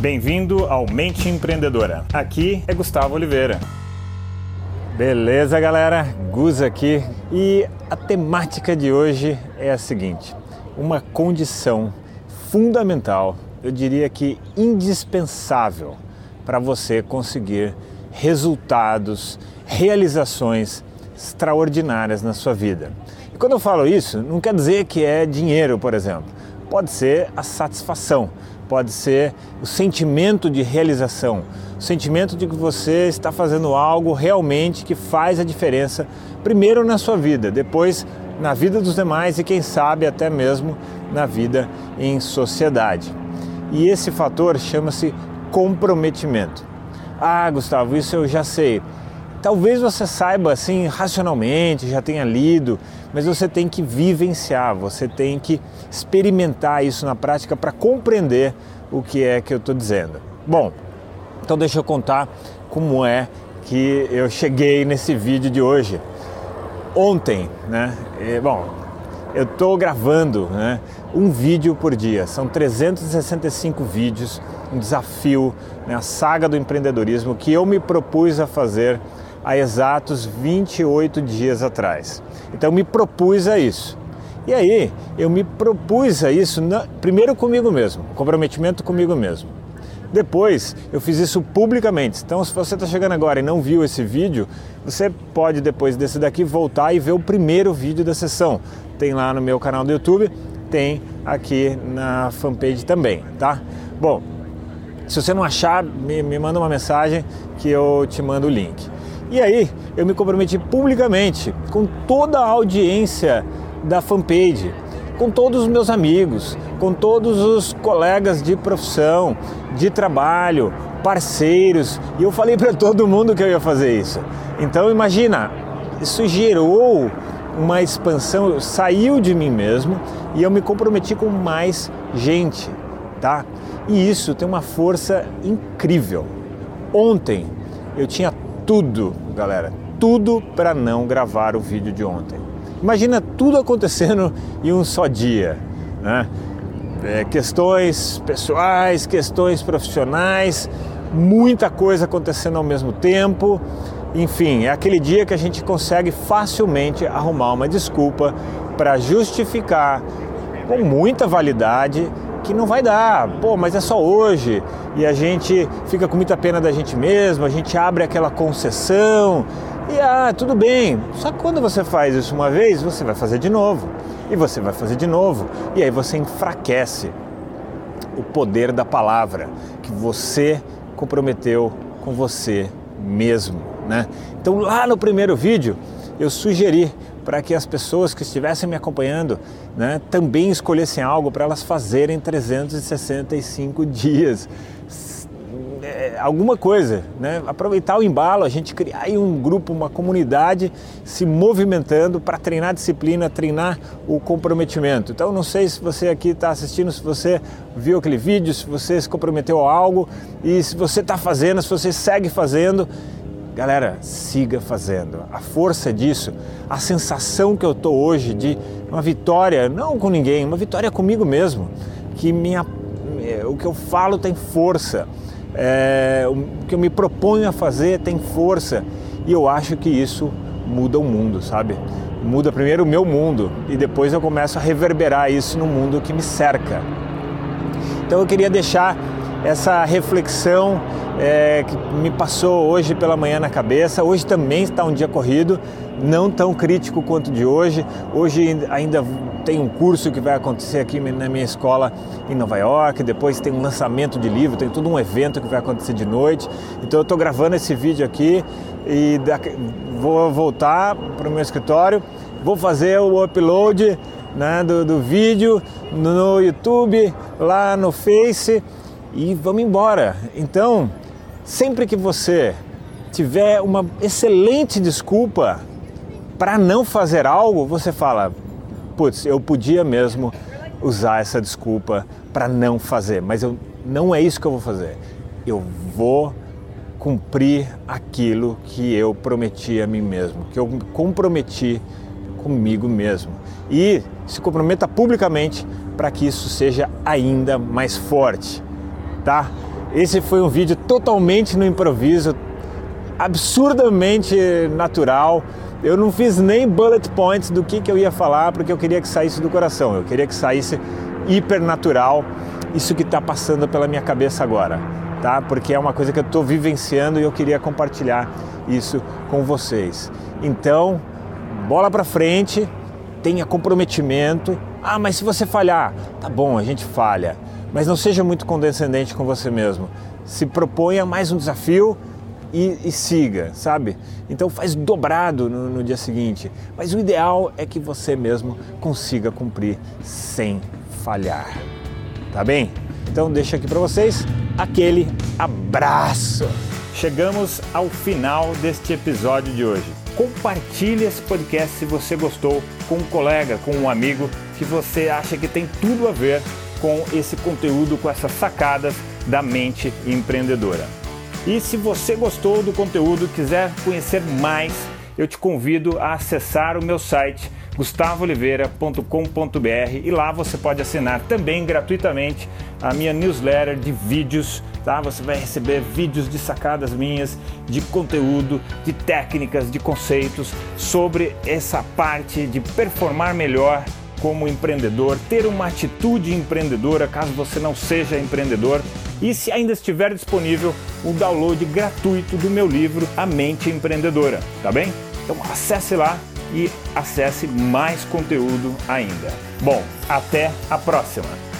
Bem-vindo ao Mente Empreendedora. Aqui é Gustavo Oliveira. Beleza, galera? Gus aqui. E a temática de hoje é a seguinte: uma condição fundamental, eu diria que indispensável para você conseguir resultados, realizações extraordinárias na sua vida. E quando eu falo isso, não quer dizer que é dinheiro, por exemplo. Pode ser a satisfação, pode ser o sentimento de realização, o sentimento de que você está fazendo algo realmente que faz a diferença, primeiro na sua vida, depois na vida dos demais e quem sabe até mesmo na vida em sociedade. E esse fator chama-se comprometimento. Ah, Gustavo, isso eu já sei. Talvez você saiba assim racionalmente, já tenha lido, mas você tem que vivenciar, você tem que experimentar isso na prática para compreender o que é que eu estou dizendo. Bom, então deixa eu contar como é que eu cheguei nesse vídeo de hoje. Ontem, né? bom, eu estou gravando né, um vídeo por dia, são 365 vídeos, um desafio, né, a saga do empreendedorismo que eu me propus a fazer há exatos 28 dias atrás. Então me propus a isso. E aí eu me propus a isso na, primeiro comigo mesmo, comprometimento comigo mesmo. Depois eu fiz isso publicamente. Então, se você está chegando agora e não viu esse vídeo, você pode depois desse daqui voltar e ver o primeiro vídeo da sessão. Tem lá no meu canal do YouTube, tem aqui na fanpage também, tá? Bom, se você não achar, me, me manda uma mensagem que eu te mando o link. E aí eu me comprometi publicamente com toda a audiência da fanpage, com todos os meus amigos, com todos os colegas de profissão, de trabalho, parceiros, e eu falei para todo mundo que eu ia fazer isso. Então imagina, isso gerou uma expansão, saiu de mim mesmo e eu me comprometi com mais gente, tá? E isso tem uma força incrível. Ontem eu tinha tudo, galera, tudo para não gravar o vídeo de ontem. Imagina tudo acontecendo em um só dia, né? É, questões pessoais, questões profissionais, muita coisa acontecendo ao mesmo tempo. Enfim, é aquele dia que a gente consegue facilmente arrumar uma desculpa para justificar com muita validade que não vai dar, pô, mas é só hoje. E a gente fica com muita pena da gente mesmo, a gente abre aquela concessão e ah, tudo bem. Só que quando você faz isso uma vez, você vai fazer de novo. E você vai fazer de novo. E aí você enfraquece o poder da palavra que você comprometeu com você mesmo, né? Então lá no primeiro vídeo eu sugeri para que as pessoas que estivessem me acompanhando né, também escolhessem algo para elas fazerem 365 dias. É, alguma coisa, né? aproveitar o embalo, a gente criar um grupo, uma comunidade se movimentando para treinar disciplina, treinar o comprometimento. Então, não sei se você aqui está assistindo, se você viu aquele vídeo, se você se comprometeu a algo e se você está fazendo, se você segue fazendo Galera, siga fazendo. A força disso, a sensação que eu tô hoje de uma vitória, não com ninguém, uma vitória comigo mesmo, que minha, é, o que eu falo tem força, é, o que eu me proponho a fazer tem força e eu acho que isso muda o mundo, sabe? Muda primeiro o meu mundo e depois eu começo a reverberar isso no mundo que me cerca. Então eu queria deixar essa reflexão é, que me passou hoje pela manhã na cabeça. Hoje também está um dia corrido, não tão crítico quanto de hoje. Hoje ainda tem um curso que vai acontecer aqui na minha escola em Nova York, depois tem um lançamento de livro, tem todo um evento que vai acontecer de noite. Então eu estou gravando esse vídeo aqui e vou voltar para o meu escritório, vou fazer o upload né, do, do vídeo no YouTube, lá no Face e vamos embora. Então, sempre que você tiver uma excelente desculpa para não fazer algo, você fala: putz, eu podia mesmo usar essa desculpa para não fazer, mas eu, não é isso que eu vou fazer. Eu vou cumprir aquilo que eu prometi a mim mesmo, que eu comprometi comigo mesmo. E se comprometa publicamente para que isso seja ainda mais forte tá? Esse foi um vídeo totalmente no improviso, absurdamente natural. Eu não fiz nem bullet points do que, que eu ia falar, porque eu queria que saísse do coração, eu queria que saísse hipernatural isso que está passando pela minha cabeça agora, tá? Porque é uma coisa que eu estou vivenciando e eu queria compartilhar isso com vocês. Então, bola para frente, tenha comprometimento. Ah, mas se você falhar, tá bom, a gente falha, mas não seja muito condescendente com você mesmo. Se proponha mais um desafio e, e, siga, sabe? Então faz dobrado no, no dia seguinte. Mas o ideal é que você mesmo consiga cumprir sem falhar. Tá bem? Então deixa aqui para vocês aquele abraço. Chegamos ao final deste episódio de hoje. Compartilhe esse podcast se você gostou com um colega, com um amigo que você acha que tem tudo a ver com esse conteúdo, com essas sacadas da mente empreendedora. E se você gostou do conteúdo, quiser conhecer mais, eu te convido a acessar o meu site gustavooliveira.com.br e lá você pode assinar também gratuitamente a minha newsletter de vídeos, tá? Você vai receber vídeos de sacadas minhas, de conteúdo, de técnicas, de conceitos sobre essa parte de performar melhor como empreendedor, ter uma atitude empreendedora caso você não seja empreendedor e se ainda estiver disponível o download gratuito do meu livro A Mente Empreendedora, tá bem? Então acesse lá e acesse mais conteúdo ainda. Bom, até a próxima!